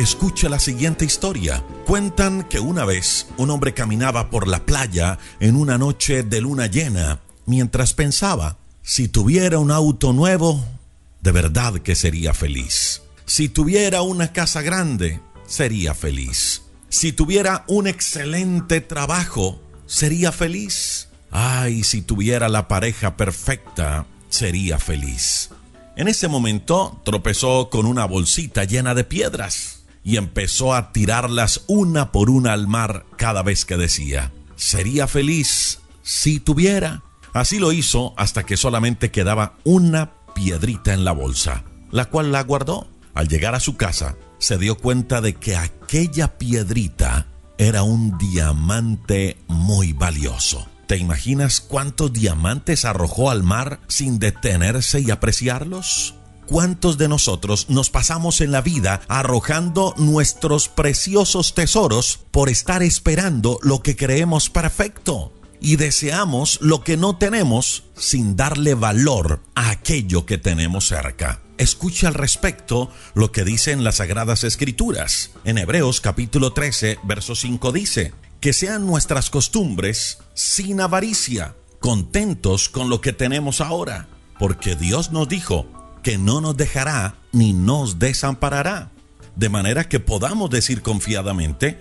Escucha la siguiente historia. Cuentan que una vez un hombre caminaba por la playa en una noche de luna llena mientras pensaba, si tuviera un auto nuevo, de verdad que sería feliz. Si tuviera una casa grande, sería feliz. Si tuviera un excelente trabajo, sería feliz. Ay, si tuviera la pareja perfecta, sería feliz. En ese momento tropezó con una bolsita llena de piedras y empezó a tirarlas una por una al mar cada vez que decía, sería feliz si tuviera. Así lo hizo hasta que solamente quedaba una piedrita en la bolsa, la cual la guardó. Al llegar a su casa, se dio cuenta de que aquella piedrita era un diamante muy valioso. ¿Te imaginas cuántos diamantes arrojó al mar sin detenerse y apreciarlos? ¿Cuántos de nosotros nos pasamos en la vida arrojando nuestros preciosos tesoros por estar esperando lo que creemos perfecto? Y deseamos lo que no tenemos sin darle valor a aquello que tenemos cerca. Escucha al respecto lo que dicen las Sagradas Escrituras. En Hebreos capítulo 13, verso 5 dice, que sean nuestras costumbres sin avaricia, contentos con lo que tenemos ahora, porque Dios nos dijo que no nos dejará ni nos desamparará, de manera que podamos decir confiadamente,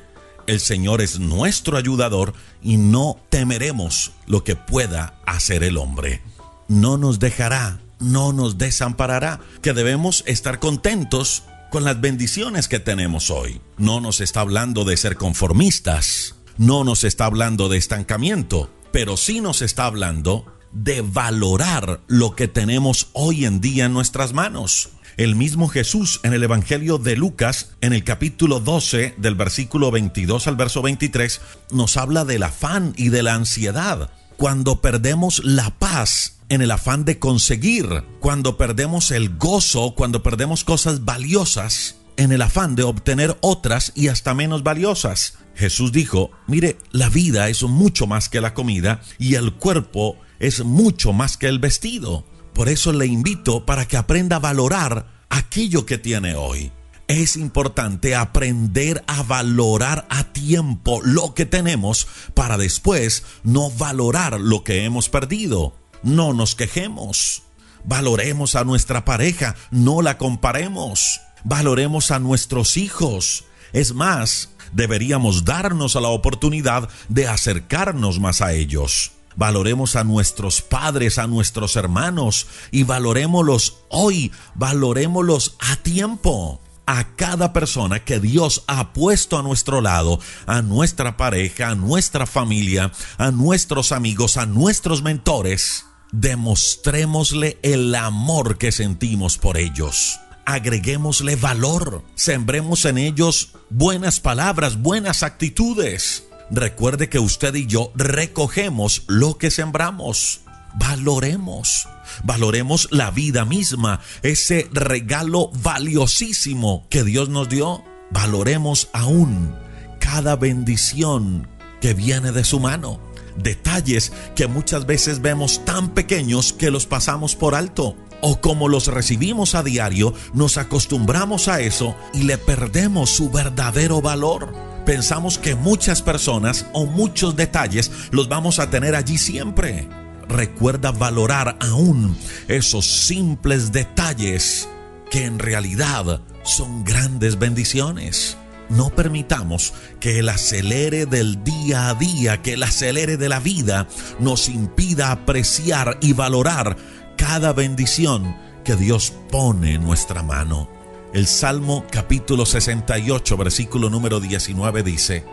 el Señor es nuestro ayudador y no temeremos lo que pueda hacer el hombre. No nos dejará, no nos desamparará, que debemos estar contentos con las bendiciones que tenemos hoy. No nos está hablando de ser conformistas, no nos está hablando de estancamiento, pero sí nos está hablando de valorar lo que tenemos hoy en día en nuestras manos. El mismo Jesús en el Evangelio de Lucas, en el capítulo 12, del versículo 22 al verso 23, nos habla del afán y de la ansiedad. Cuando perdemos la paz en el afán de conseguir, cuando perdemos el gozo, cuando perdemos cosas valiosas, en el afán de obtener otras y hasta menos valiosas. Jesús dijo, mire, la vida es mucho más que la comida y el cuerpo es mucho más que el vestido. Por eso le invito para que aprenda a valorar aquello que tiene hoy. Es importante aprender a valorar a tiempo lo que tenemos para después no valorar lo que hemos perdido. No nos quejemos. Valoremos a nuestra pareja, no la comparemos valoremos a nuestros hijos. Es más, deberíamos darnos a la oportunidad de acercarnos más a ellos. Valoremos a nuestros padres, a nuestros hermanos y valorémoslos hoy, valorémoslos a tiempo. A cada persona que Dios ha puesto a nuestro lado, a nuestra pareja, a nuestra familia, a nuestros amigos, a nuestros mentores, demostrémosle el amor que sentimos por ellos agreguémosle valor, sembremos en ellos buenas palabras, buenas actitudes. Recuerde que usted y yo recogemos lo que sembramos. Valoremos, valoremos la vida misma, ese regalo valiosísimo que Dios nos dio. Valoremos aún cada bendición que viene de su mano. Detalles que muchas veces vemos tan pequeños que los pasamos por alto o como los recibimos a diario, nos acostumbramos a eso y le perdemos su verdadero valor. Pensamos que muchas personas o muchos detalles los vamos a tener allí siempre. Recuerda valorar aún esos simples detalles que en realidad son grandes bendiciones. No permitamos que el acelere del día a día, que el acelere de la vida nos impida apreciar y valorar cada bendición que Dios pone en nuestra mano. El Salmo capítulo 68, versículo número 19 dice,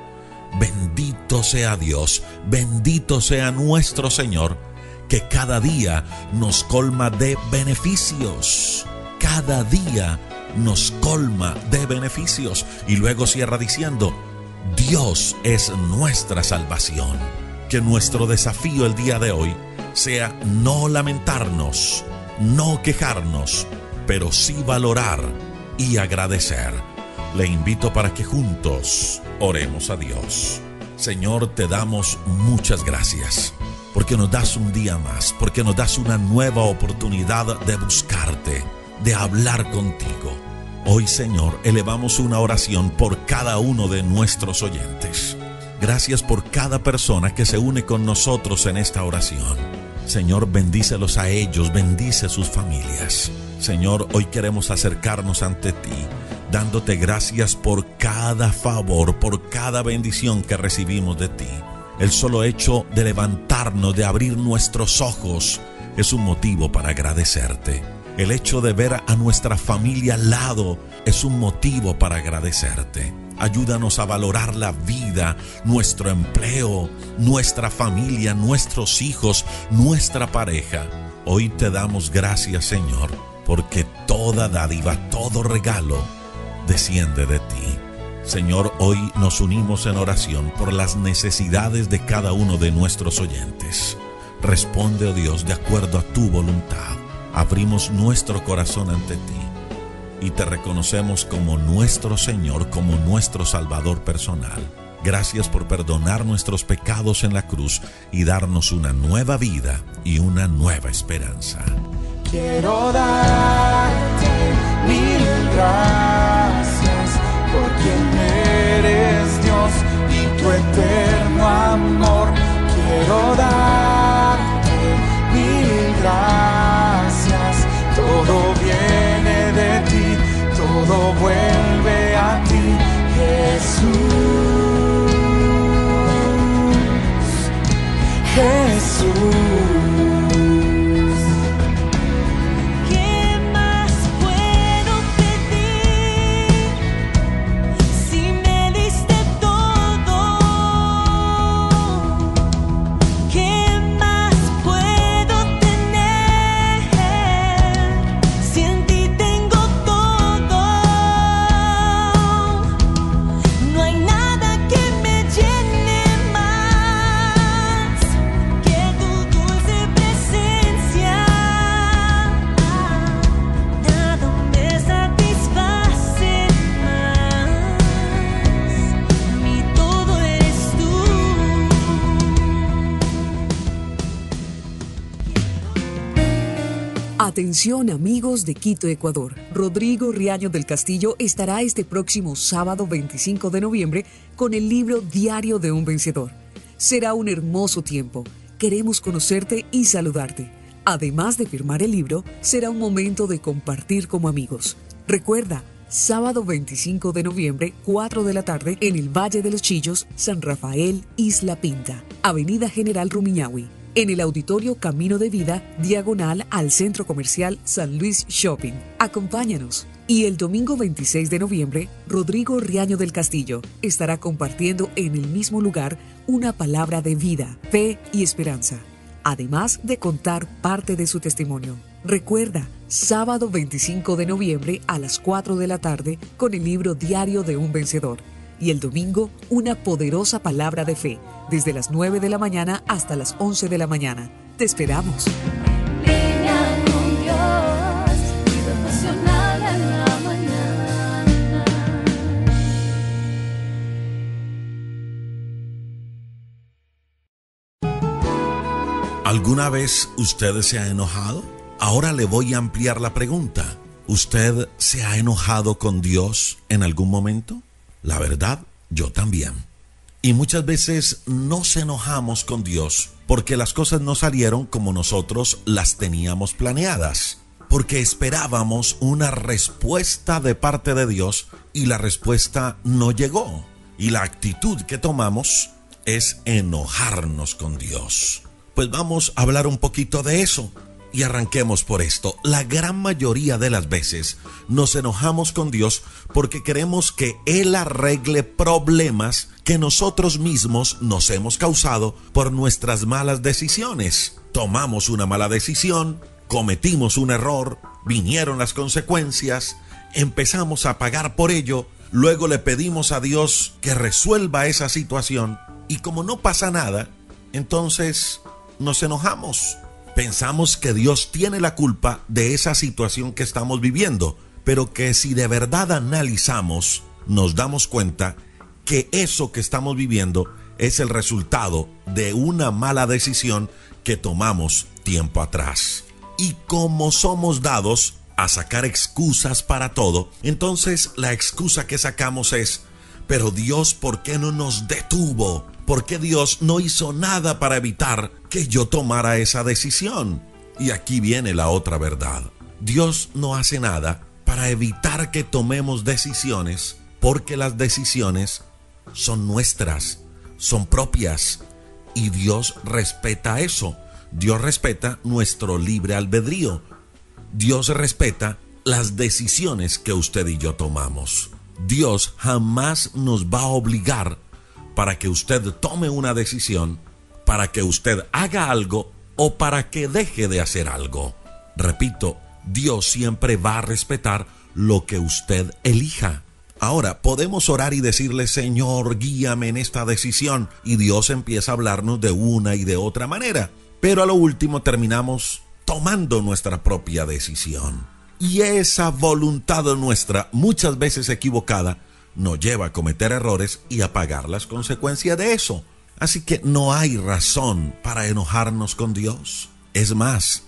Bendito sea Dios, bendito sea nuestro Señor, que cada día nos colma de beneficios. Cada día nos colma de beneficios. Y luego cierra diciendo, Dios es nuestra salvación. Que nuestro desafío el día de hoy sea no lamentarnos, no quejarnos, pero sí valorar y agradecer. Le invito para que juntos oremos a Dios. Señor, te damos muchas gracias porque nos das un día más, porque nos das una nueva oportunidad de buscarte, de hablar contigo. Hoy, Señor, elevamos una oración por cada uno de nuestros oyentes. Gracias por cada persona que se une con nosotros en esta oración. Señor, bendícelos a ellos, bendice sus familias. Señor, hoy queremos acercarnos ante ti, dándote gracias por cada favor, por cada bendición que recibimos de ti. El solo hecho de levantarnos, de abrir nuestros ojos, es un motivo para agradecerte. El hecho de ver a nuestra familia al lado es un motivo para agradecerte. Ayúdanos a valorar la vida, nuestro empleo, nuestra familia, nuestros hijos, nuestra pareja. Hoy te damos gracias, Señor, porque toda dádiva, todo regalo desciende de ti. Señor, hoy nos unimos en oración por las necesidades de cada uno de nuestros oyentes. Responde, oh Dios, de acuerdo a tu voluntad abrimos nuestro corazón ante ti y te reconocemos como nuestro Señor, como nuestro Salvador personal. Gracias por perdonar nuestros pecados en la cruz y darnos una nueva vida y una nueva esperanza. Quiero darte mil gracias por quien eres Dios y tu eterno amor. Quiero darte mil gracias. Todo viene de ti, todo vuelve a ti, Jesús. Jesús. Atención amigos de Quito, Ecuador. Rodrigo Riaño del Castillo estará este próximo sábado 25 de noviembre con el libro Diario de un Vencedor. Será un hermoso tiempo. Queremos conocerte y saludarte. Además de firmar el libro, será un momento de compartir como amigos. Recuerda, sábado 25 de noviembre, 4 de la tarde, en el Valle de los Chillos, San Rafael, Isla Pinta, Avenida General Rumiñahui en el Auditorio Camino de Vida, diagonal al Centro Comercial San Luis Shopping. Acompáñanos. Y el domingo 26 de noviembre, Rodrigo Riaño del Castillo estará compartiendo en el mismo lugar una palabra de vida, fe y esperanza, además de contar parte de su testimonio. Recuerda, sábado 25 de noviembre a las 4 de la tarde con el libro Diario de un Vencedor y el domingo una poderosa palabra de fe, desde las 9 de la mañana hasta las 11 de la mañana. Te esperamos. ¿Alguna vez usted se ha enojado? Ahora le voy a ampliar la pregunta. ¿Usted se ha enojado con Dios en algún momento? La verdad, yo también. Y muchas veces nos enojamos con Dios porque las cosas no salieron como nosotros las teníamos planeadas. Porque esperábamos una respuesta de parte de Dios y la respuesta no llegó. Y la actitud que tomamos es enojarnos con Dios. Pues vamos a hablar un poquito de eso. Y arranquemos por esto. La gran mayoría de las veces nos enojamos con Dios porque queremos que Él arregle problemas que nosotros mismos nos hemos causado por nuestras malas decisiones. Tomamos una mala decisión, cometimos un error, vinieron las consecuencias, empezamos a pagar por ello, luego le pedimos a Dios que resuelva esa situación y como no pasa nada, entonces nos enojamos. Pensamos que Dios tiene la culpa de esa situación que estamos viviendo, pero que si de verdad analizamos, nos damos cuenta que eso que estamos viviendo es el resultado de una mala decisión que tomamos tiempo atrás. Y como somos dados a sacar excusas para todo, entonces la excusa que sacamos es, pero Dios, ¿por qué no nos detuvo? ¿Por qué Dios no hizo nada para evitar que yo tomara esa decisión? Y aquí viene la otra verdad. Dios no hace nada para evitar que tomemos decisiones porque las decisiones son nuestras, son propias y Dios respeta eso. Dios respeta nuestro libre albedrío. Dios respeta las decisiones que usted y yo tomamos. Dios jamás nos va a obligar para que usted tome una decisión, para que usted haga algo o para que deje de hacer algo. Repito, Dios siempre va a respetar lo que usted elija. Ahora, podemos orar y decirle, Señor, guíame en esta decisión, y Dios empieza a hablarnos de una y de otra manera. Pero a lo último terminamos tomando nuestra propia decisión. Y esa voluntad nuestra, muchas veces equivocada, nos lleva a cometer errores y a pagar las consecuencias de eso. Así que no hay razón para enojarnos con Dios. Es más,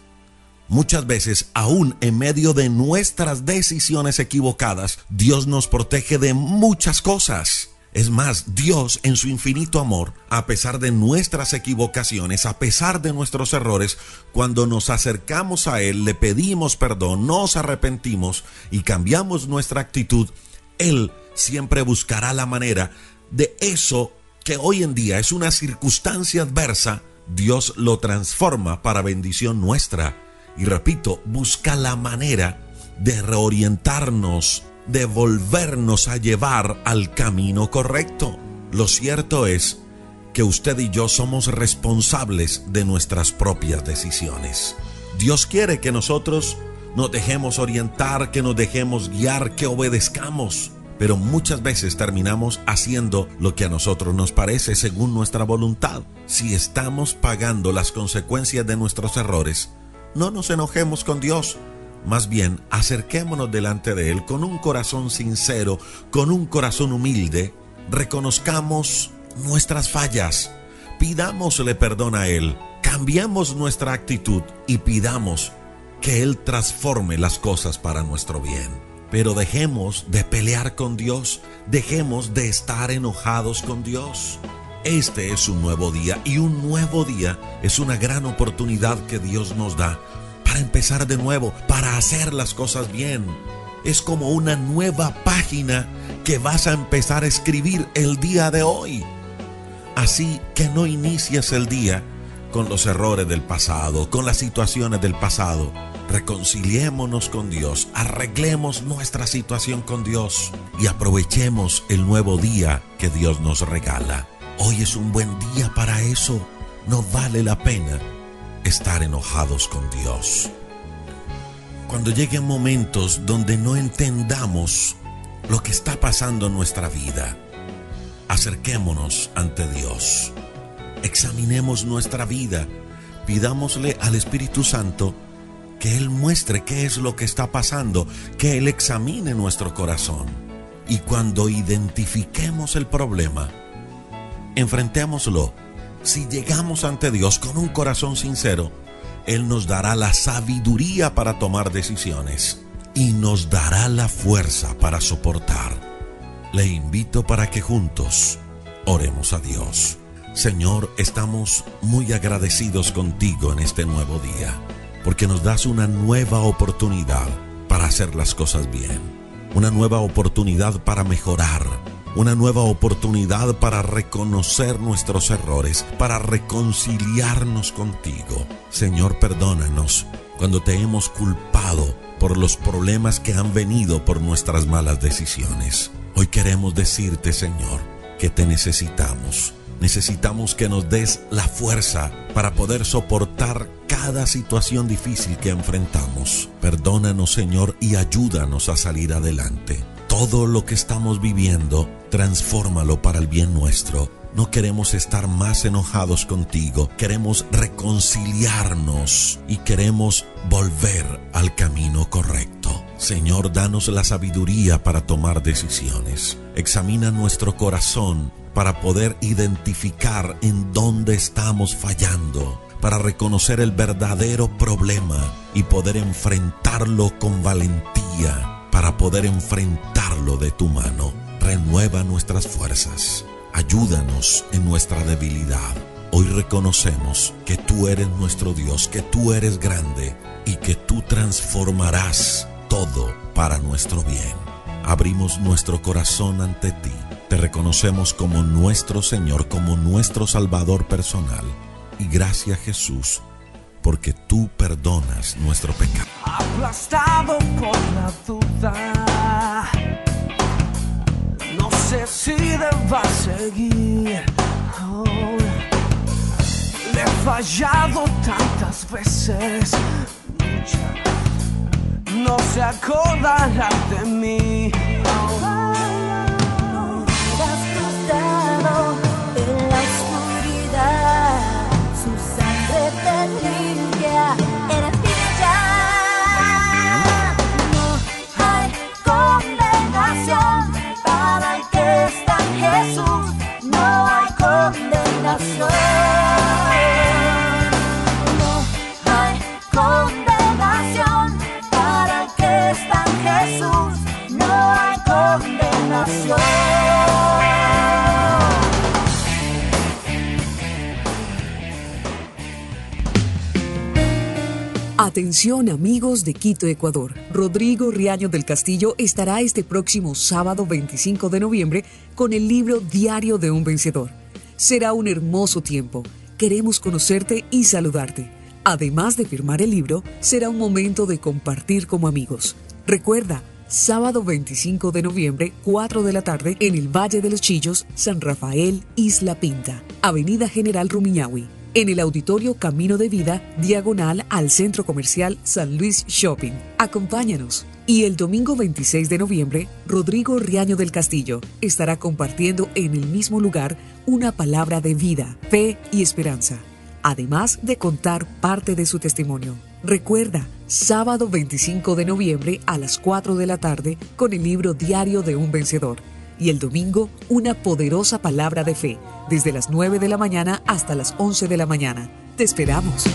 muchas veces, aún en medio de nuestras decisiones equivocadas, Dios nos protege de muchas cosas. Es más, Dios en su infinito amor, a pesar de nuestras equivocaciones, a pesar de nuestros errores, cuando nos acercamos a Él, le pedimos perdón, nos arrepentimos y cambiamos nuestra actitud, Él siempre buscará la manera de eso que hoy en día es una circunstancia adversa, Dios lo transforma para bendición nuestra. Y repito, busca la manera de reorientarnos, de volvernos a llevar al camino correcto. Lo cierto es que usted y yo somos responsables de nuestras propias decisiones. Dios quiere que nosotros nos dejemos orientar, que nos dejemos guiar, que obedezcamos. Pero muchas veces terminamos haciendo lo que a nosotros nos parece según nuestra voluntad. Si estamos pagando las consecuencias de nuestros errores, no nos enojemos con Dios. Más bien, acerquémonos delante de Él con un corazón sincero, con un corazón humilde. Reconozcamos nuestras fallas. Pidámosle perdón a Él. Cambiemos nuestra actitud y pidamos que Él transforme las cosas para nuestro bien. Pero dejemos de pelear con Dios, dejemos de estar enojados con Dios. Este es un nuevo día y un nuevo día es una gran oportunidad que Dios nos da para empezar de nuevo, para hacer las cosas bien. Es como una nueva página que vas a empezar a escribir el día de hoy. Así que no inicies el día con los errores del pasado, con las situaciones del pasado reconciliémonos con Dios, arreglemos nuestra situación con Dios y aprovechemos el nuevo día que Dios nos regala. Hoy es un buen día para eso. No vale la pena estar enojados con Dios. Cuando lleguen momentos donde no entendamos lo que está pasando en nuestra vida, acerquémonos ante Dios. Examinemos nuestra vida. Pidámosle al Espíritu Santo que Él muestre qué es lo que está pasando, que Él examine nuestro corazón. Y cuando identifiquemos el problema, enfrentémoslo. Si llegamos ante Dios con un corazón sincero, Él nos dará la sabiduría para tomar decisiones y nos dará la fuerza para soportar. Le invito para que juntos oremos a Dios. Señor, estamos muy agradecidos contigo en este nuevo día porque nos das una nueva oportunidad para hacer las cosas bien, una nueva oportunidad para mejorar, una nueva oportunidad para reconocer nuestros errores, para reconciliarnos contigo. Señor, perdónanos cuando te hemos culpado por los problemas que han venido por nuestras malas decisiones. Hoy queremos decirte, Señor, que te necesitamos. Necesitamos que nos des la fuerza para poder soportar cada situación difícil que enfrentamos. Perdónanos, Señor, y ayúdanos a salir adelante. Todo lo que estamos viviendo, transfórmalo para el bien nuestro. No queremos estar más enojados contigo, queremos reconciliarnos y queremos volver al camino correcto. Señor, danos la sabiduría para tomar decisiones. Examina nuestro corazón para poder identificar en dónde estamos fallando, para reconocer el verdadero problema y poder enfrentarlo con valentía, para poder enfrentarlo de tu mano. Renueva nuestras fuerzas. Ayúdanos en nuestra debilidad. Hoy reconocemos que tú eres nuestro Dios, que tú eres grande y que tú transformarás todo para nuestro bien. Abrimos nuestro corazón ante ti. Te reconocemos como nuestro Señor, como nuestro Salvador personal. Y gracias Jesús, porque tú perdonas nuestro pecado. aplastado por la duda. No sé si deba seguir. Oh. Le he fallado tantas veces. No se acordará de mí. Has Atención amigos de Quito, Ecuador. Rodrigo Riaño del Castillo estará este próximo sábado 25 de noviembre con el libro Diario de un Vencedor. Será un hermoso tiempo. Queremos conocerte y saludarte. Además de firmar el libro, será un momento de compartir como amigos. Recuerda, sábado 25 de noviembre, 4 de la tarde, en el Valle de los Chillos, San Rafael, Isla Pinta, Avenida General Rumiñahui en el Auditorio Camino de Vida, diagonal al Centro Comercial San Luis Shopping. Acompáñanos. Y el domingo 26 de noviembre, Rodrigo Riaño del Castillo estará compartiendo en el mismo lugar una palabra de vida, fe y esperanza, además de contar parte de su testimonio. Recuerda, sábado 25 de noviembre a las 4 de la tarde con el libro Diario de un Vencedor y el domingo una poderosa palabra de fe, desde las 9 de la mañana hasta las 11 de la mañana. Te esperamos.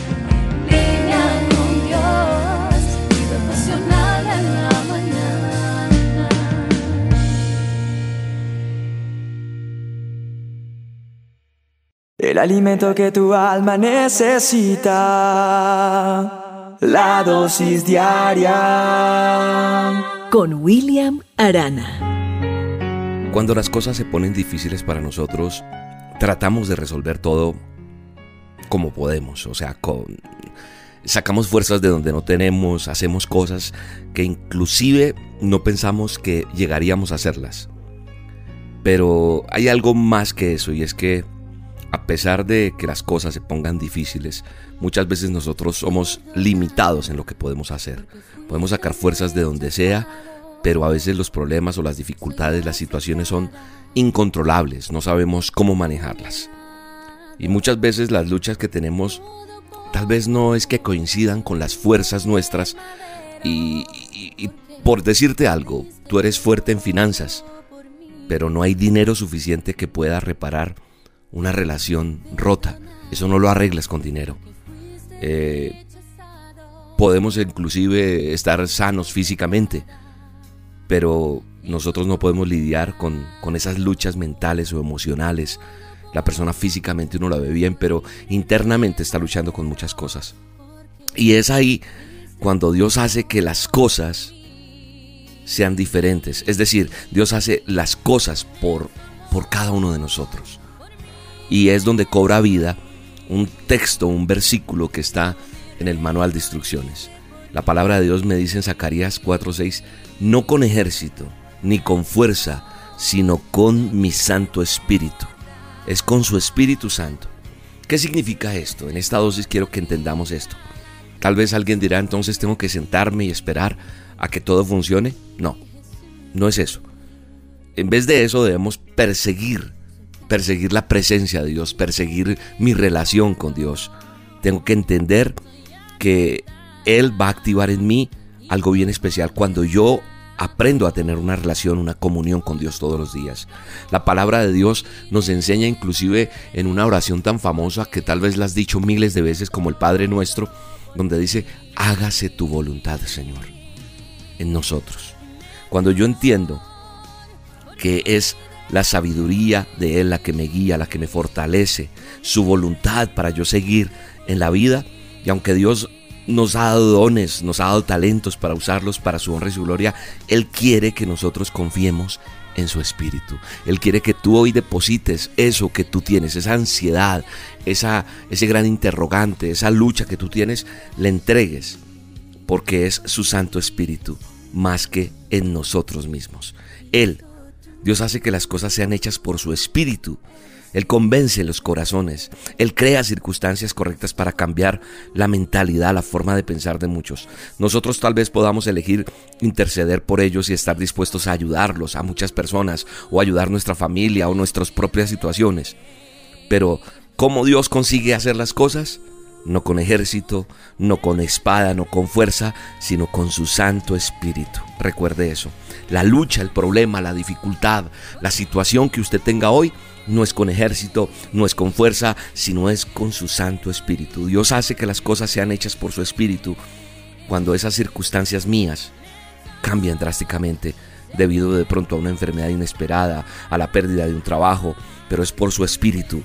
Alimento que tu alma necesita. La dosis diaria. Con William Arana. Cuando las cosas se ponen difíciles para nosotros, tratamos de resolver todo como podemos, o sea, con sacamos fuerzas de donde no tenemos, hacemos cosas que inclusive no pensamos que llegaríamos a hacerlas. Pero hay algo más que eso y es que a pesar de que las cosas se pongan difíciles, muchas veces nosotros somos limitados en lo que podemos hacer. Podemos sacar fuerzas de donde sea, pero a veces los problemas o las dificultades, las situaciones son incontrolables, no sabemos cómo manejarlas. Y muchas veces las luchas que tenemos tal vez no es que coincidan con las fuerzas nuestras y, por decirte algo, tú eres fuerte en finanzas, pero no hay dinero suficiente que pueda reparar una relación rota. Eso no lo arreglas con dinero. Eh, podemos inclusive estar sanos físicamente, pero nosotros no podemos lidiar con, con esas luchas mentales o emocionales. La persona físicamente uno la ve bien, pero internamente está luchando con muchas cosas. Y es ahí cuando Dios hace que las cosas sean diferentes. Es decir, Dios hace las cosas por, por cada uno de nosotros. Y es donde cobra vida un texto, un versículo que está en el manual de instrucciones. La palabra de Dios me dice en Zacarías 4:6, no con ejército, ni con fuerza, sino con mi Santo Espíritu. Es con su Espíritu Santo. ¿Qué significa esto? En esta dosis quiero que entendamos esto. Tal vez alguien dirá, entonces tengo que sentarme y esperar a que todo funcione. No, no es eso. En vez de eso debemos perseguir, perseguir la presencia de Dios, perseguir mi relación con Dios. Tengo que entender que Él va a activar en mí algo bien especial cuando yo aprendo a tener una relación, una comunión con Dios todos los días. La palabra de Dios nos enseña inclusive en una oración tan famosa que tal vez la has dicho miles de veces como el Padre nuestro, donde dice, hágase tu voluntad, Señor, en nosotros. Cuando yo entiendo que es la sabiduría de Él la que me guía, la que me fortalece, su voluntad para yo seguir en la vida, y aunque Dios nos ha dado dones, nos ha dado talentos para usarlos para su honra y su gloria. Él quiere que nosotros confiemos en su espíritu. Él quiere que tú hoy deposites eso que tú tienes, esa ansiedad, esa, ese gran interrogante, esa lucha que tú tienes, le entregues, porque es su Santo Espíritu más que en nosotros mismos. Él, Dios hace que las cosas sean hechas por su Espíritu él convence los corazones. Él crea circunstancias correctas para cambiar la mentalidad, la forma de pensar de muchos. Nosotros tal vez podamos elegir interceder por ellos y estar dispuestos a ayudarlos, a muchas personas, o ayudar nuestra familia o nuestras propias situaciones. Pero, ¿cómo Dios consigue hacer las cosas? No con ejército, no con espada, no con fuerza, sino con su Santo Espíritu. Recuerde eso. La lucha, el problema, la dificultad, la situación que usted tenga hoy, no es con ejército, no es con fuerza, sino es con su Santo Espíritu. Dios hace que las cosas sean hechas por su Espíritu cuando esas circunstancias mías cambian drásticamente debido de pronto a una enfermedad inesperada, a la pérdida de un trabajo, pero es por su Espíritu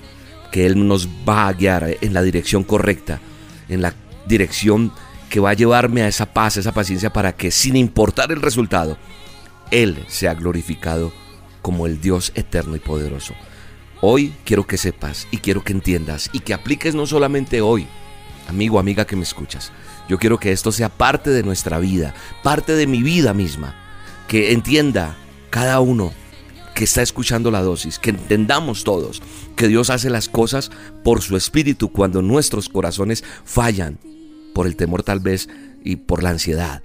que Él nos va a guiar en la dirección correcta, en la dirección que va a llevarme a esa paz, a esa paciencia, para que sin importar el resultado, Él sea glorificado como el Dios eterno y poderoso. Hoy quiero que sepas y quiero que entiendas y que apliques no solamente hoy, amigo, amiga que me escuchas. Yo quiero que esto sea parte de nuestra vida, parte de mi vida misma. Que entienda cada uno que está escuchando la dosis, que entendamos todos que Dios hace las cosas por su espíritu cuando nuestros corazones fallan, por el temor tal vez y por la ansiedad.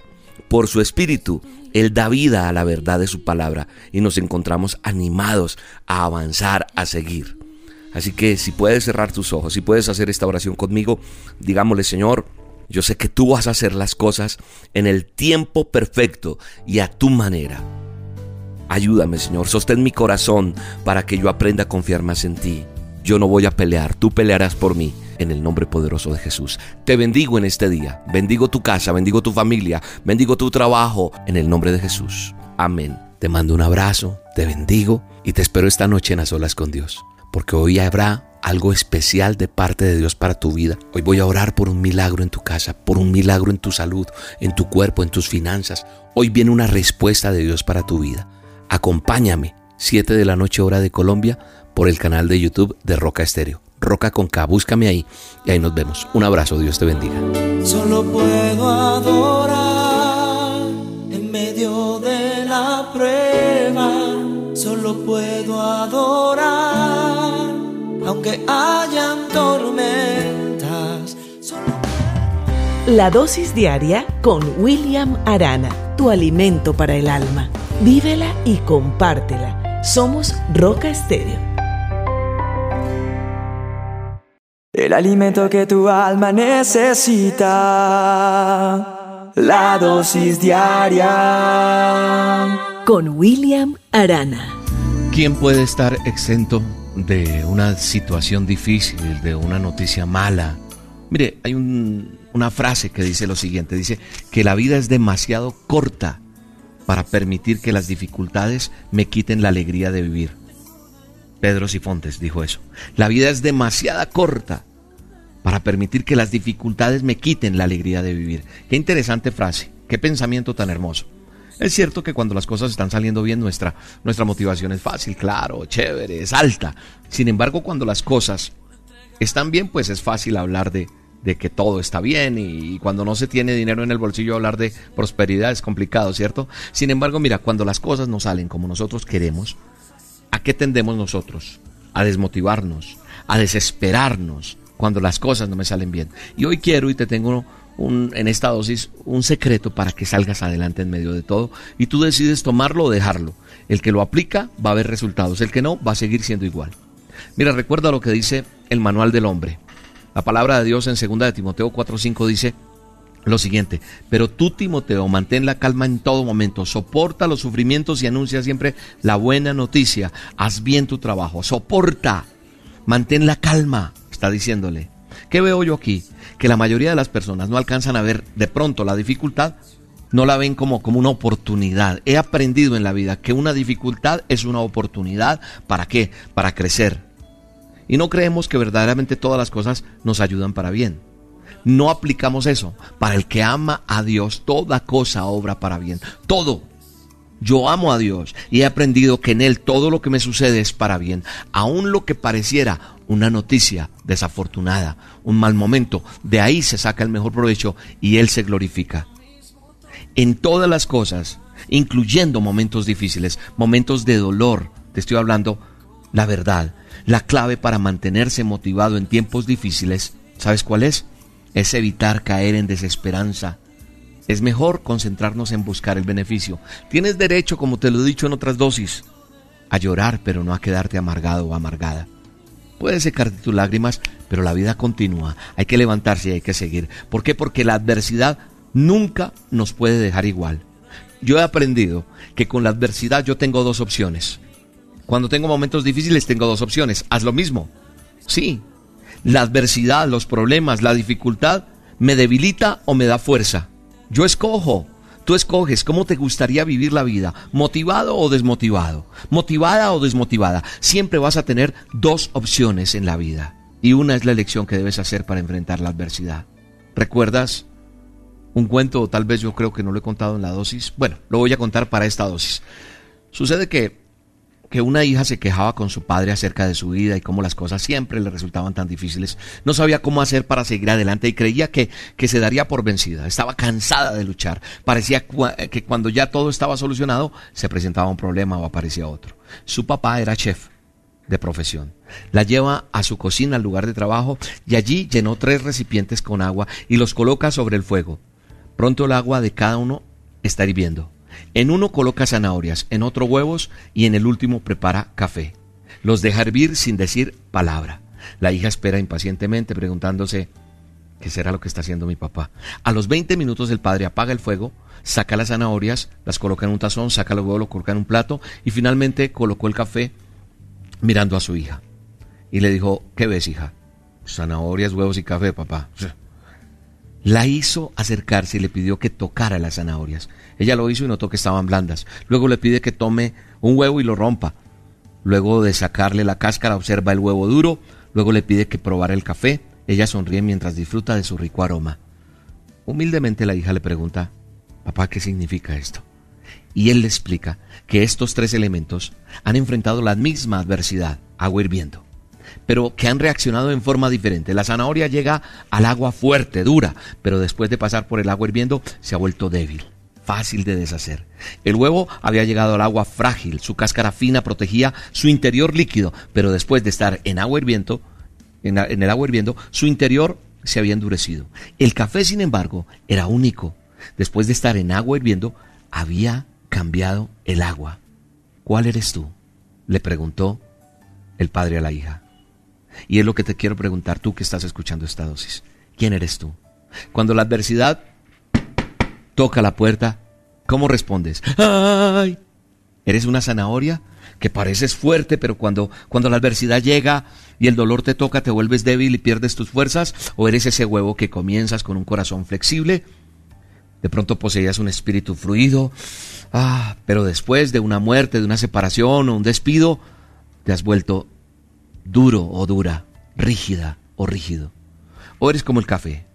Por su espíritu él da vida a la verdad de su palabra y nos encontramos animados a avanzar, a seguir. Así que si puedes cerrar tus ojos, si puedes hacer esta oración conmigo, digámosle Señor, yo sé que tú vas a hacer las cosas en el tiempo perfecto y a tu manera. Ayúdame Señor, sostén mi corazón para que yo aprenda a confiar más en ti. Yo no voy a pelear, tú pelearás por mí en el nombre poderoso de Jesús. Te bendigo en este día, bendigo tu casa, bendigo tu familia, bendigo tu trabajo en el nombre de Jesús. Amén. Te mando un abrazo, te bendigo y te espero esta noche en las olas con Dios, porque hoy habrá algo especial de parte de Dios para tu vida. Hoy voy a orar por un milagro en tu casa, por un milagro en tu salud, en tu cuerpo, en tus finanzas. Hoy viene una respuesta de Dios para tu vida. Acompáñame, 7 de la noche hora de Colombia, por el canal de YouTube de Roca Estéreo. Roca con K, búscame ahí y ahí nos vemos. Un abrazo, Dios te bendiga. Solo puedo adorar en medio de la prueba. Solo puedo adorar aunque hayan La dosis diaria con William Arana, tu alimento para el alma. Vívela y compártela. Somos Roca Estéreo. El alimento que tu alma necesita. La dosis diaria. Con William Arana. ¿Quién puede estar exento de una situación difícil, de una noticia mala? Mire, hay un- una frase que dice lo siguiente, dice que la vida es demasiado corta para permitir que las dificultades me quiten la alegría de vivir. Pedro Sifontes dijo eso. La vida es demasiado corta para permitir que las dificultades me quiten la alegría de vivir. Qué interesante frase, qué pensamiento tan hermoso. Es cierto que cuando las cosas están saliendo bien, nuestra, nuestra motivación es fácil, claro, chévere, es alta. Sin embargo, cuando las cosas están bien, pues es fácil hablar de, de que todo está bien y, cuando no se tiene dinero en el bolsillo hablar de prosperidad es complicado, ¿cierto? Sin embargo, mira, cuando las cosas no salen como nosotros queremos, ¿a qué tendemos nosotros? A desmotivarnos, a desesperarnos cuando las cosas no me salen bien. Y hoy quiero y te tengo un, en esta dosis un secreto para que salgas adelante en medio de todo y tú decides tomarlo o dejarlo. El que lo aplica va a ver resultados, el que no va a seguir siendo igual. Mira, recuerda lo que dice el manual del hombre. La palabra de Dios en 2 de Timoteo 4:5 dice, lo siguiente, pero tú Timoteo, mantén la calma en todo momento, soporta los sufrimientos y anuncia siempre la buena noticia, haz bien tu trabajo, soporta, mantén la calma, está diciéndole. ¿Qué veo yo aquí? Que la mayoría de las personas no alcanzan a ver de pronto la dificultad, no la ven como, como una oportunidad. He aprendido en la vida que una dificultad es una oportunidad, ¿para qué? Para crecer. Y no creemos que verdaderamente todas las cosas nos ayudan para bien no aplicamos eso. Para el que ama a Dios, toda cosa obra para bien. Todo. Yo amo a Dios y he aprendido que en Él todo lo que me sucede es para bien. Aun lo que pareciera una noticia desafortunada, un mal momento, de ahí se saca el mejor provecho y Él se glorifica. En todas las cosas, incluyendo momentos difíciles, momentos de dolor, te estoy hablando la verdad. La clave para mantenerse motivado en tiempos difíciles, ¿sabes cuál es? es evitar caer en desesperanza. Es mejor concentrarnos en buscar el beneficio. Tienes derecho, como te lo he dicho en otras dosis, a llorar, pero no a quedarte amargado o amargada. Puedes secarte tus lágrimas, pero la vida continúa. Hay que levantarse y hay que seguir. ¿Por qué? Porque la adversidad nunca nos puede dejar igual. Yo he aprendido que con la adversidad yo tengo dos opciones. Cuando tengo momentos difíciles tengo dos opciones. Haz lo mismo. Sí, la adversidad, los problemas, la dificultad, me debilita o me da fuerza. Yo escojo. Tú escoges cómo te gustaría vivir la vida, motivado o desmotivado, motivada o desmotivada. Siempre vas a tener dos opciones en la vida. Y una es la elección que debes hacer para enfrentar la adversidad. ¿Recuerdas un cuento? Tal vez yo creo que no lo he contado en la dosis. Bueno, lo voy a contar para esta dosis. Sucede que que una hija se quejaba con su padre acerca de su vida y cómo las cosas siempre le resultaban tan difíciles. No sabía cómo hacer para seguir adelante y creía que, que se daría por vencida. Estaba cansada de luchar. Parecía que cuando ya todo estaba solucionado se presentaba un problema o aparecía otro. Su papá era chef de profesión. La lleva a su cocina al lugar de trabajo y allí llenó tres recipientes con agua y los coloca sobre el fuego. Pronto el agua de cada uno está hirviendo. En uno coloca zanahorias, en otro huevos y en el último prepara café. Los deja hervir sin decir palabra. La hija espera impacientemente preguntándose, ¿qué será lo que está haciendo mi papá? A los 20 minutos el padre apaga el fuego, saca las zanahorias, las coloca en un tazón, saca los huevos, lo coloca en un plato y finalmente colocó el café mirando a su hija. Y le dijo, ¿qué ves hija? Zanahorias, huevos y café, papá la hizo acercarse y le pidió que tocara las zanahorias. Ella lo hizo y notó que estaban blandas. Luego le pide que tome un huevo y lo rompa. Luego de sacarle la cáscara observa el huevo duro. Luego le pide que probara el café. Ella sonríe mientras disfruta de su rico aroma. Humildemente la hija le pregunta, papá, ¿qué significa esto? Y él le explica que estos tres elementos han enfrentado la misma adversidad, agua hirviendo pero que han reaccionado en forma diferente. La zanahoria llega al agua fuerte, dura, pero después de pasar por el agua hirviendo se ha vuelto débil fácil de deshacer. El huevo había llegado al agua frágil, su cáscara fina protegía su interior líquido, pero después de estar en agua hirviendo, en, en, el agua hirviendo, su interior se había endurecido. El café, sin embargo, era único. Después de estar en agua hirviendo, había cambiado el agua. ¿Cuál eres tú? le preguntó el padre a la hija. Y es lo que te quiero preguntar tú que estás escuchando esta dosis. ¿Quién eres tú? Cuando la adversidad toca la puerta, ¿cómo respondes? ¡Ay! ¿Eres una zanahoria? Que pareces fuerte, pero cuando, cuando la adversidad llega y el dolor te toca, te vuelves débil y pierdes tus fuerzas, o eres ese huevo que comienzas con un corazón flexible, de pronto poseías un espíritu fluido, ah, pero después de una muerte, de una separación o un despido, te has vuelto duro o dura, rígida o rígido. O eres como el café.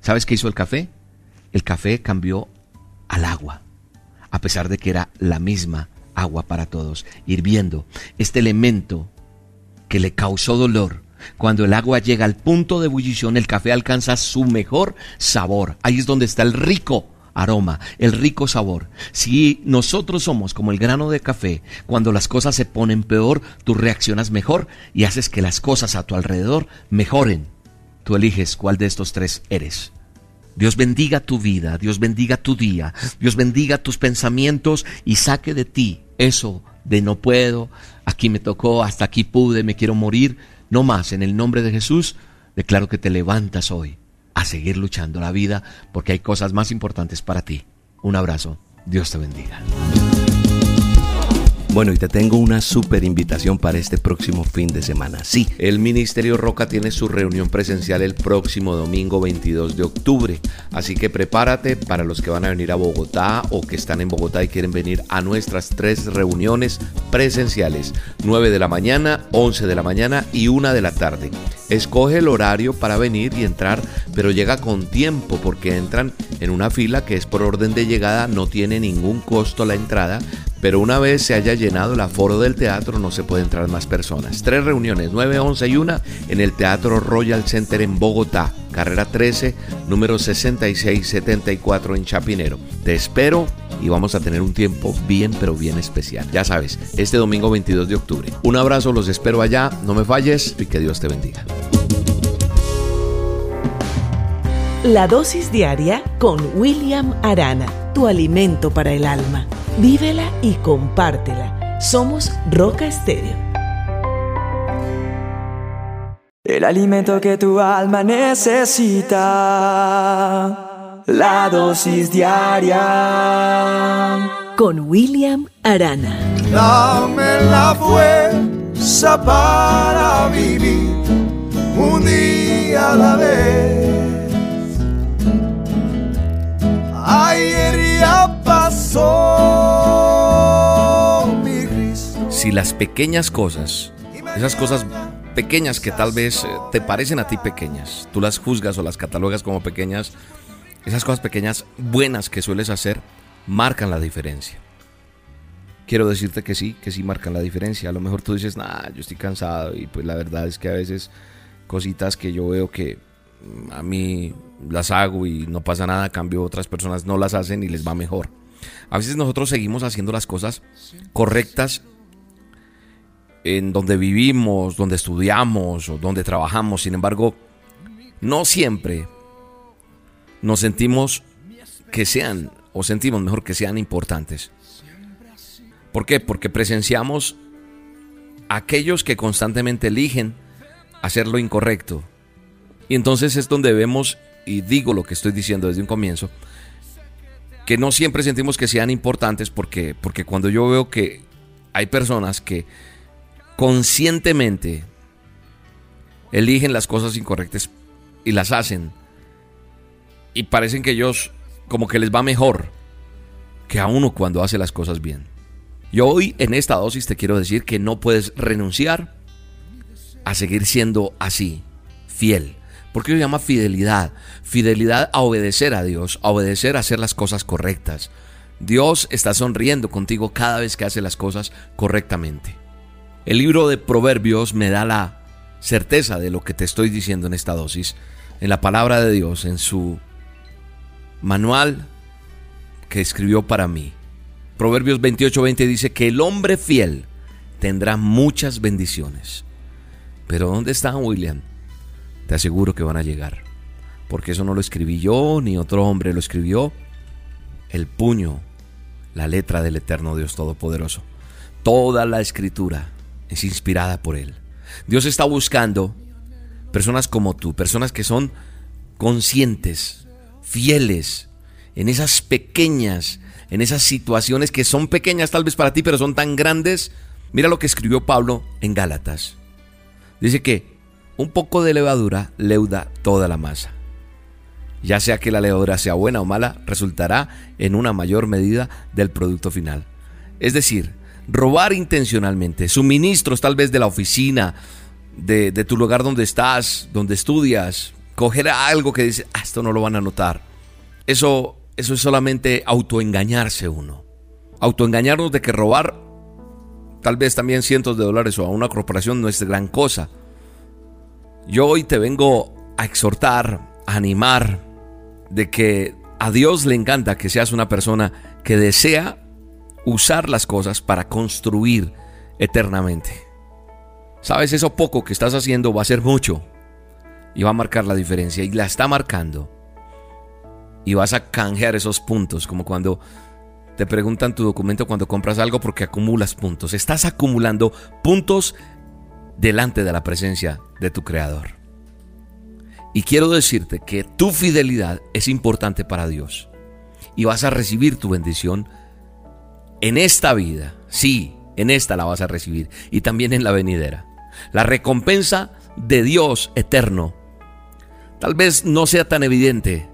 ¿Sabes qué hizo el café? El café cambió al agua, a pesar de que era la misma agua para todos, hirviendo. Este elemento que le causó dolor, cuando el agua llega al punto de ebullición, el café alcanza su mejor sabor. Ahí es donde está el rico aroma, el rico sabor. Si nosotros somos como el grano de café, cuando las cosas se ponen peor, tú reaccionas mejor y haces que las cosas a tu alrededor mejoren. Tú eliges cuál de estos tres eres. Dios bendiga tu vida, Dios bendiga tu día, Dios bendiga tus pensamientos y saque de ti eso de no puedo, aquí me tocó, hasta aquí pude, me quiero morir. No más, en el nombre de Jesús, declaro que te levantas hoy a seguir luchando la vida porque hay cosas más importantes para ti. Un abrazo. Dios te bendiga. Bueno, y te tengo una súper invitación para este próximo fin de semana. Sí, el Ministerio Roca tiene su reunión presencial el próximo domingo 22 de octubre. Así que prepárate para los que van a venir a Bogotá o que están en Bogotá y quieren venir a nuestras tres reuniones presenciales. 9 de la mañana, 11 de la mañana y 1 de la tarde. Escoge el horario para venir y entrar, pero llega con tiempo porque entran en una fila que es por orden de llegada, no tiene ningún costo la entrada, pero una vez se haya llenado el aforo del teatro no se puede entrar más personas. Tres reuniones, 9, 11 y 1 en el Teatro Royal Center en Bogotá, carrera 13, número 6674 en Chapinero. Te espero y vamos a tener un tiempo bien pero bien especial. Ya sabes, este domingo 22 de octubre. Un abrazo, los espero allá, no me falles y que Dios te bendiga. La dosis diaria con William Arana, tu alimento para el alma. Vívela y compártela. Somos Roca Estéreo. El alimento que tu alma necesita. La dosis diaria. Con William Arana. Dame la fuerza para vivir un día a la vez. Si las pequeñas cosas, esas cosas pequeñas que tal vez eh, te parecen a ti pequeñas, tú las juzgas o las catalogas como pequeñas, esas cosas pequeñas buenas que sueles hacer marcan la diferencia. Quiero decirte que sí, que sí marcan la diferencia. A lo mejor tú dices, nah, yo estoy cansado y pues la verdad es que a veces cositas que yo veo que mm, a mí las hago y no pasa nada, cambio otras personas no las hacen y les va mejor. A veces nosotros seguimos haciendo las cosas correctas en donde vivimos, donde estudiamos o donde trabajamos. Sin embargo, no siempre nos sentimos que sean, o sentimos mejor que sean importantes. ¿Por qué? Porque presenciamos a aquellos que constantemente eligen hacer lo incorrecto. Y entonces es donde vemos, y digo lo que estoy diciendo desde un comienzo, que no siempre sentimos que sean importantes porque, porque cuando yo veo que hay personas que conscientemente eligen las cosas incorrectas y las hacen y parecen que ellos como que les va mejor que a uno cuando hace las cosas bien. Yo hoy en esta dosis te quiero decir que no puedes renunciar a seguir siendo así, fiel. Porque se llama fidelidad. Fidelidad a obedecer a Dios, a obedecer a hacer las cosas correctas. Dios está sonriendo contigo cada vez que hace las cosas correctamente. El libro de Proverbios me da la certeza de lo que te estoy diciendo en esta dosis, en la palabra de Dios, en su manual que escribió para mí. Proverbios 28:20 dice que el hombre fiel tendrá muchas bendiciones. Pero ¿dónde está William? Te aseguro que van a llegar. Porque eso no lo escribí yo, ni otro hombre lo escribió. El puño, la letra del eterno Dios Todopoderoso. Toda la escritura es inspirada por Él. Dios está buscando personas como tú, personas que son conscientes, fieles, en esas pequeñas, en esas situaciones que son pequeñas tal vez para ti, pero son tan grandes. Mira lo que escribió Pablo en Gálatas. Dice que un poco de levadura leuda toda la masa. Ya sea que la levadura sea buena o mala, resultará en una mayor medida del producto final. Es decir, robar intencionalmente, suministros tal vez de la oficina, de, tu lugar donde estás, donde estudias, coger algo que dice, ah, esto no lo van a notar. Eso, eso es solamente autoengañarse uno. Autoengañarnos de que robar tal vez también cientos de dólares o a una corporación no es gran cosa. Yo hoy te vengo a exhortar, a animar de que a Dios le encanta que seas una persona que desea usar las cosas para construir eternamente. Sabes, eso poco que estás haciendo va a ser mucho y va a marcar la diferencia y la está marcando. Y vas a canjear esos puntos, como cuando te preguntan tu documento cuando compras algo porque acumulas puntos. Estás acumulando puntos delante de la presencia de tu creador. Y quiero decirte que tu fidelidad es importante para Dios. Y vas a recibir tu bendición en esta vida. Sí, en esta la vas a recibir. Y también en la venidera. La recompensa de Dios eterno. Tal vez no sea tan evidente,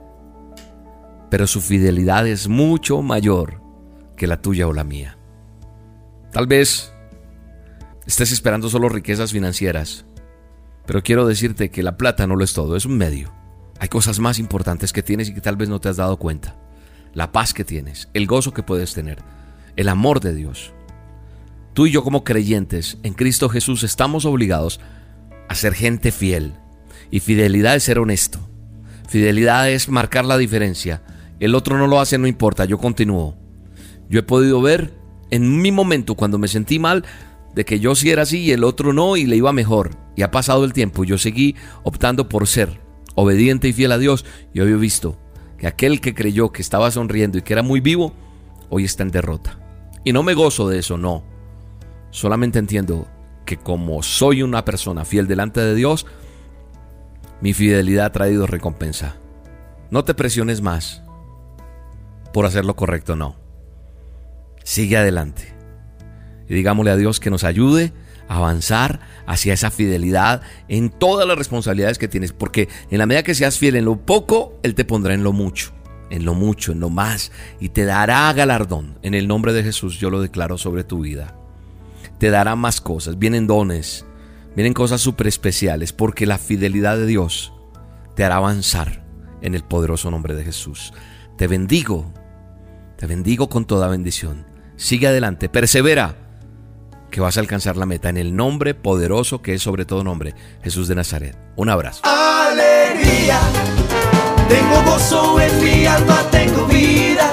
pero su fidelidad es mucho mayor que la tuya o la mía. Tal vez estés esperando solo riquezas financieras, pero quiero decirte que la plata no lo es todo, es un medio. Hay cosas más importantes que tienes y que tal vez no te has dado cuenta. La paz que tienes, el gozo que puedes tener, el amor de Dios. Tú y yo como creyentes en Cristo Jesús estamos obligados a ser gente fiel. Y fidelidad es ser honesto. Fidelidad es marcar la diferencia. El otro no lo hace, no importa, yo continúo. Yo he podido ver en mi momento cuando me sentí mal de que yo sí era así y el otro no y le iba mejor. Y ha pasado el tiempo yo seguí optando por ser obediente y fiel a Dios y hoy he visto que aquel que creyó que estaba sonriendo y que era muy vivo, hoy está en derrota. Y no me gozo de eso, no. Solamente entiendo que como soy una persona fiel delante de Dios, mi fidelidad ha traído recompensa. No te presiones más por hacer lo correcto, no. Sigue adelante. Y digámosle a Dios que nos ayude a avanzar hacia esa fidelidad en todas las responsabilidades que tienes. Porque en la medida que seas fiel en lo poco, Él te pondrá en lo mucho. En lo mucho, en lo más. Y te dará galardón. En el nombre de Jesús yo lo declaro sobre tu vida. Te dará más cosas. Vienen dones. Vienen cosas súper especiales. Porque la fidelidad de Dios te hará avanzar en el poderoso nombre de Jesús. Te bendigo. Te bendigo con toda bendición. Sigue adelante. Persevera que vas a alcanzar la meta en el nombre poderoso que es sobre todo nombre, Jesús de Nazaret. Un abrazo. Tengo gozo en mi alma, tengo vida.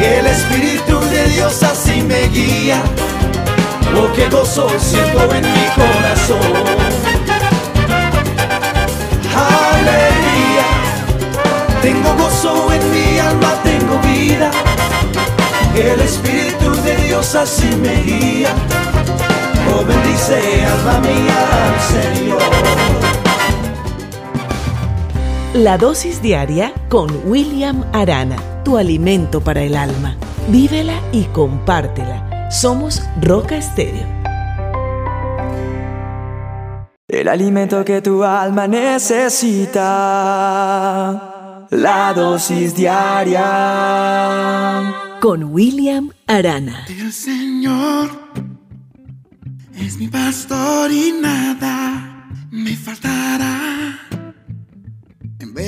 El Espíritu de Dios así me guía. Oh, qué gozo siento en mi corazón. Alegría. Tengo gozo en mi alma, tengo vida. El Espíritu de Dios así me guía. Oh, bendice alma mía al Señor. La dosis diaria con William Arana, tu alimento para el alma. Vívela y compártela. Somos Roca Estéreo. El alimento que tu alma necesita. La dosis diaria. Con William Arana. El Señor es mi pastor y nada me faltará.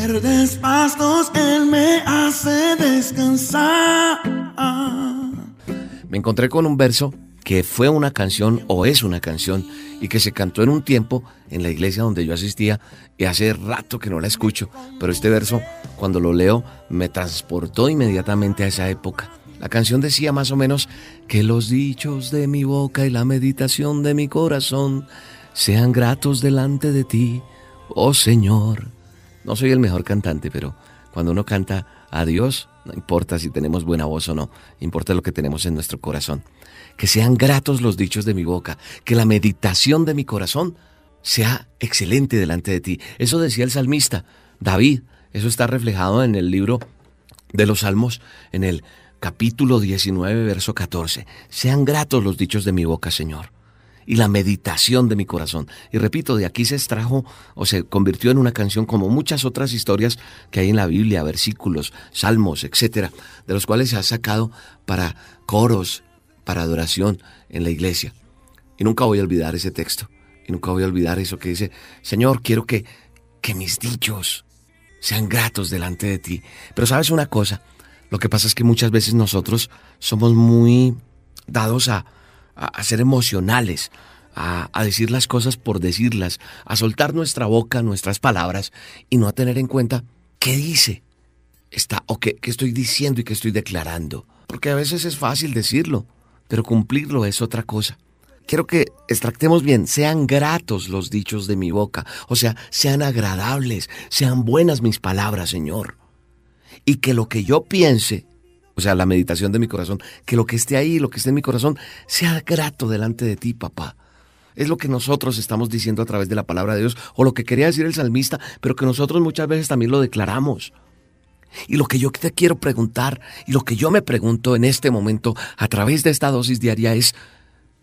Verdes pastos Él me hace descansar. Me encontré con un verso que fue una canción o es una canción y que se cantó en un tiempo en la iglesia donde yo asistía y hace rato que no la escucho, pero este verso cuando lo leo me transportó inmediatamente a esa época. La canción decía más o menos que los dichos de mi boca y la meditación de mi corazón sean gratos delante de ti, oh Señor. No soy el mejor cantante, pero cuando uno canta a Dios, no importa si tenemos buena voz o no, importa lo que tenemos en nuestro corazón. Que sean gratos los dichos de mi boca, que la meditación de mi corazón sea excelente delante de ti. Eso decía el salmista David. Eso está reflejado en el libro de los Salmos, en el capítulo 19, verso 14. Sean gratos los dichos de mi boca, Señor y la meditación de mi corazón. Y repito, de aquí se extrajo o se convirtió en una canción como muchas otras historias que hay en la Biblia, versículos, salmos, etcétera, de los cuales se ha sacado para coros, para adoración en la iglesia. Y nunca voy a olvidar ese texto. Y nunca voy a olvidar eso que dice, Señor, quiero que, que mis dichos sean gratos delante de ti. Pero sabes una cosa, lo que pasa es que muchas veces nosotros somos muy dados a, a, ser emocionales, a, a, decir las cosas por decirlas, a soltar nuestra boca, nuestras palabras y no a tener en cuenta qué dice está, o qué, qué estoy diciendo y qué estoy declarando. Porque a veces es fácil decirlo, pero cumplirlo es otra cosa. Quiero que extractemos bien, sean gratos los dichos de mi boca, o sea, sean agradables, sean buenas mis palabras, Señor. Y que lo que yo piense o sea, la meditación de mi corazón, que lo que esté ahí, lo que esté en mi corazón, sea grato delante de ti, papá. Es lo que nosotros estamos diciendo a través de la palabra de Dios, o lo que quería decir el salmista, pero que nosotros muchas veces también lo declaramos. Y lo que yo te quiero preguntar, y lo que yo me pregunto en este momento a través de esta dosis diaria es,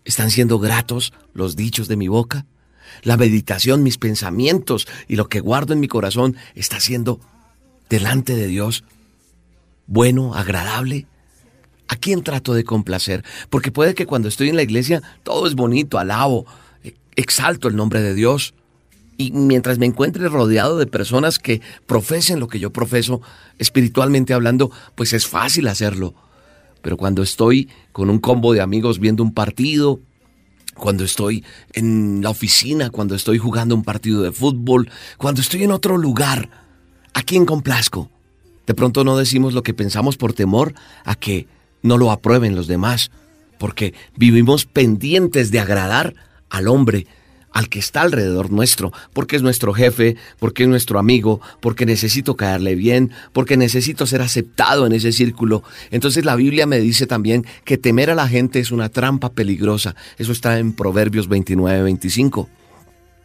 ¿están siendo gratos los dichos de mi boca? La meditación, mis pensamientos y lo que guardo en mi corazón está siendo delante de Dios bueno, agradable. ¿A quién trato de complacer? Porque puede que cuando estoy en la iglesia todo es bonito, alabo, exalto el nombre de Dios. Y mientras me encuentre rodeado de personas que profesen lo que yo profeso, espiritualmente hablando, pues es fácil hacerlo. Pero cuando estoy con un combo de amigos viendo un partido, cuando estoy en la oficina, cuando estoy jugando un partido de fútbol, cuando estoy en otro lugar, ¿a quién complazco? De pronto no decimos lo que pensamos por temor a que no lo aprueben los demás, porque vivimos pendientes de agradar al hombre, al que está alrededor nuestro, porque es nuestro jefe, porque es nuestro amigo, porque necesito caerle bien, porque necesito ser aceptado en ese círculo. Entonces la Biblia me dice también que temer a la gente es una trampa peligrosa. Eso está en Proverbios 29, 25.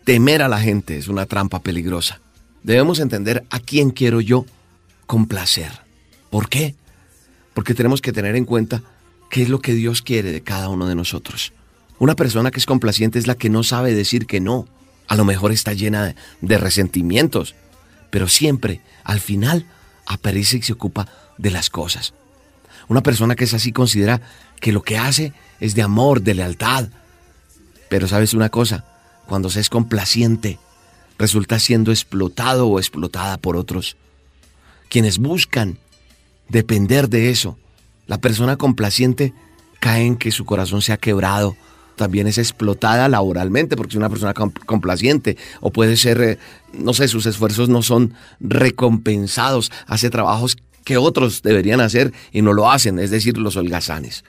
Temer a la gente es una trampa peligrosa. Debemos entender a quién quiero yo ¿Por qué? Porque tenemos que tener en cuenta qué es lo que Dios quiere de cada uno de nosotros. Una persona que es complaciente es la que no sabe decir que no. A lo mejor está llena de resentimientos, pero siempre, al final, aparece y se ocupa de las cosas. Una persona que es así considera que lo que hace es de amor, de lealtad. Pero sabes una cosa, cuando se es complaciente, resulta siendo explotado o explotada por otros. Quienes buscan depender de eso, la persona complaciente cae en que su corazón se ha quebrado, también es explotada laboralmente porque es una persona complaciente o puede ser, eh, no sé, sus esfuerzos no son recompensados, hace trabajos que otros deberían hacer y no lo hacen, es decir, los holgazanes.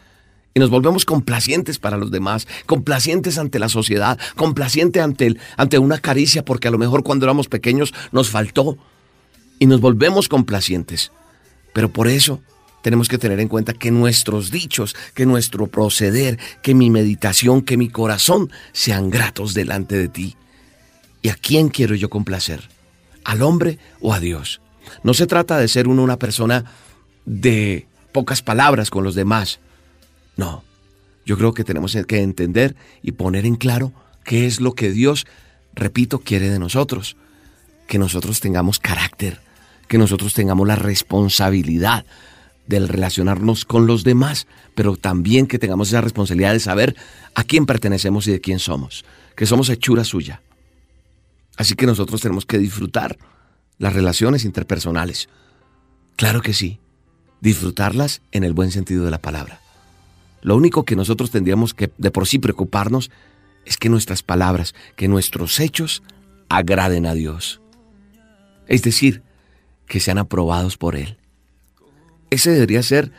Y nos volvemos complacientes para los demás, complacientes ante la sociedad, complacientes ante, ante una caricia porque a lo mejor cuando éramos pequeños nos faltó y nos volvemos complacientes. Pero por eso tenemos que tener en cuenta que nuestros dichos, que nuestro proceder, que mi meditación, que mi corazón sean gratos delante de ti. ¿Y a quién quiero yo complacer? ¿Al hombre o a Dios? No se trata de ser uno una persona de pocas palabras con los demás. No, yo creo que tenemos que entender y poner en claro qué es lo que Dios, repito, quiere de nosotros. Que nosotros tengamos carácter, que nosotros tengamos la responsabilidad del relacionarnos con los demás, pero también que tengamos esa responsabilidad de saber a quién pertenecemos y de quién somos, que somos hechura suya. Así que nosotros tenemos que disfrutar las relaciones interpersonales. Claro que sí, disfrutarlas en el buen sentido de la palabra. Lo único que nosotros tendríamos que de por sí preocuparnos es que nuestras palabras, que nuestros hechos agraden a Dios. Es decir, que sean aprobados por Él. Ese debería ser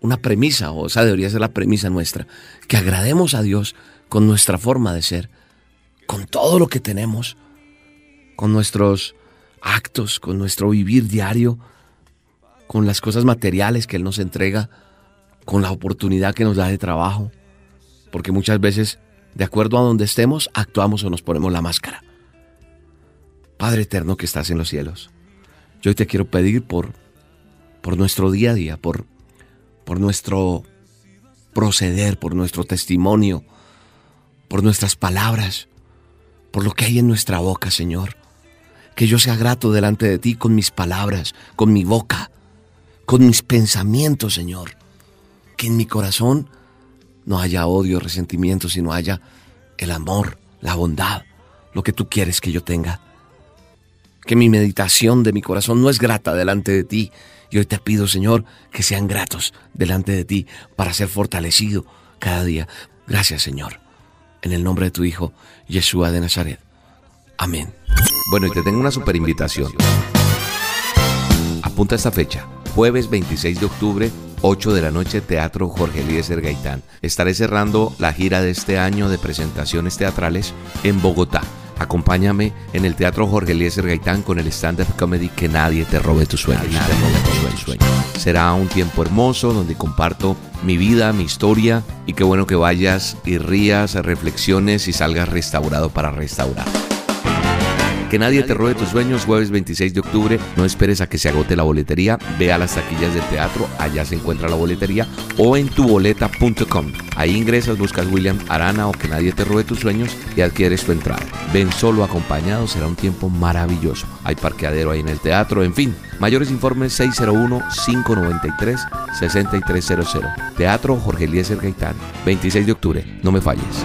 una premisa, o esa debería ser la premisa nuestra, que agrademos a Dios con nuestra forma de ser, con todo lo que tenemos, con nuestros actos, con nuestro vivir diario, con las cosas materiales que Él nos entrega, con la oportunidad que nos da de trabajo, porque muchas veces, de acuerdo a donde estemos, actuamos o nos ponemos la máscara. Padre eterno que estás en los cielos, yo te quiero pedir por por nuestro día a día, por, por nuestro proceder, por nuestro testimonio, por nuestras palabras, por lo que hay en nuestra boca, Señor. Que yo sea grato delante de ti con mis palabras, con mi boca, con mis pensamientos, Señor. Que en mi corazón no haya odio, resentimiento, sino haya el amor, la bondad, lo que tú quieres que yo tenga. Que mi meditación de mi corazón no es grata delante de ti, y hoy te pido, Señor, que sean gratos delante de ti para ser fortalecido cada día. Gracias, Señor. En el nombre de tu Hijo, Yeshua de Nazaret. Amén. Bueno, y te tengo una super invitación. Apunta esta fecha, jueves 26 de octubre, 8 de la noche, Teatro Jorge Eliezer Gaitán. Estaré cerrando la gira de este año de presentaciones teatrales en Bogotá Acompáñame en el Teatro Jorge Eliezer Gaitán con el stand-up comedy Que nadie te robe tus sueños. Sueños. Será un tiempo hermoso donde comparto mi vida, mi historia y qué bueno que vayas y rías, reflexiones y salgas restaurado para restaurar. Que nadie te robe tus sueños, jueves 26 de octubre. No esperes a que se agote la boletería. Ve a las taquillas del teatro, allá se encuentra la boletería o en tuboleta.com. Ahí ingresas, buscas William Arana o que nadie te robe tus sueños y adquieres tu entrada. Ven solo acompañado, será un tiempo maravilloso. Hay parqueadero ahí en el teatro, en fin. Mayores informes 601-593-6300. Teatro Jorge Eliezer Gaitán, 26 de octubre. No me falles.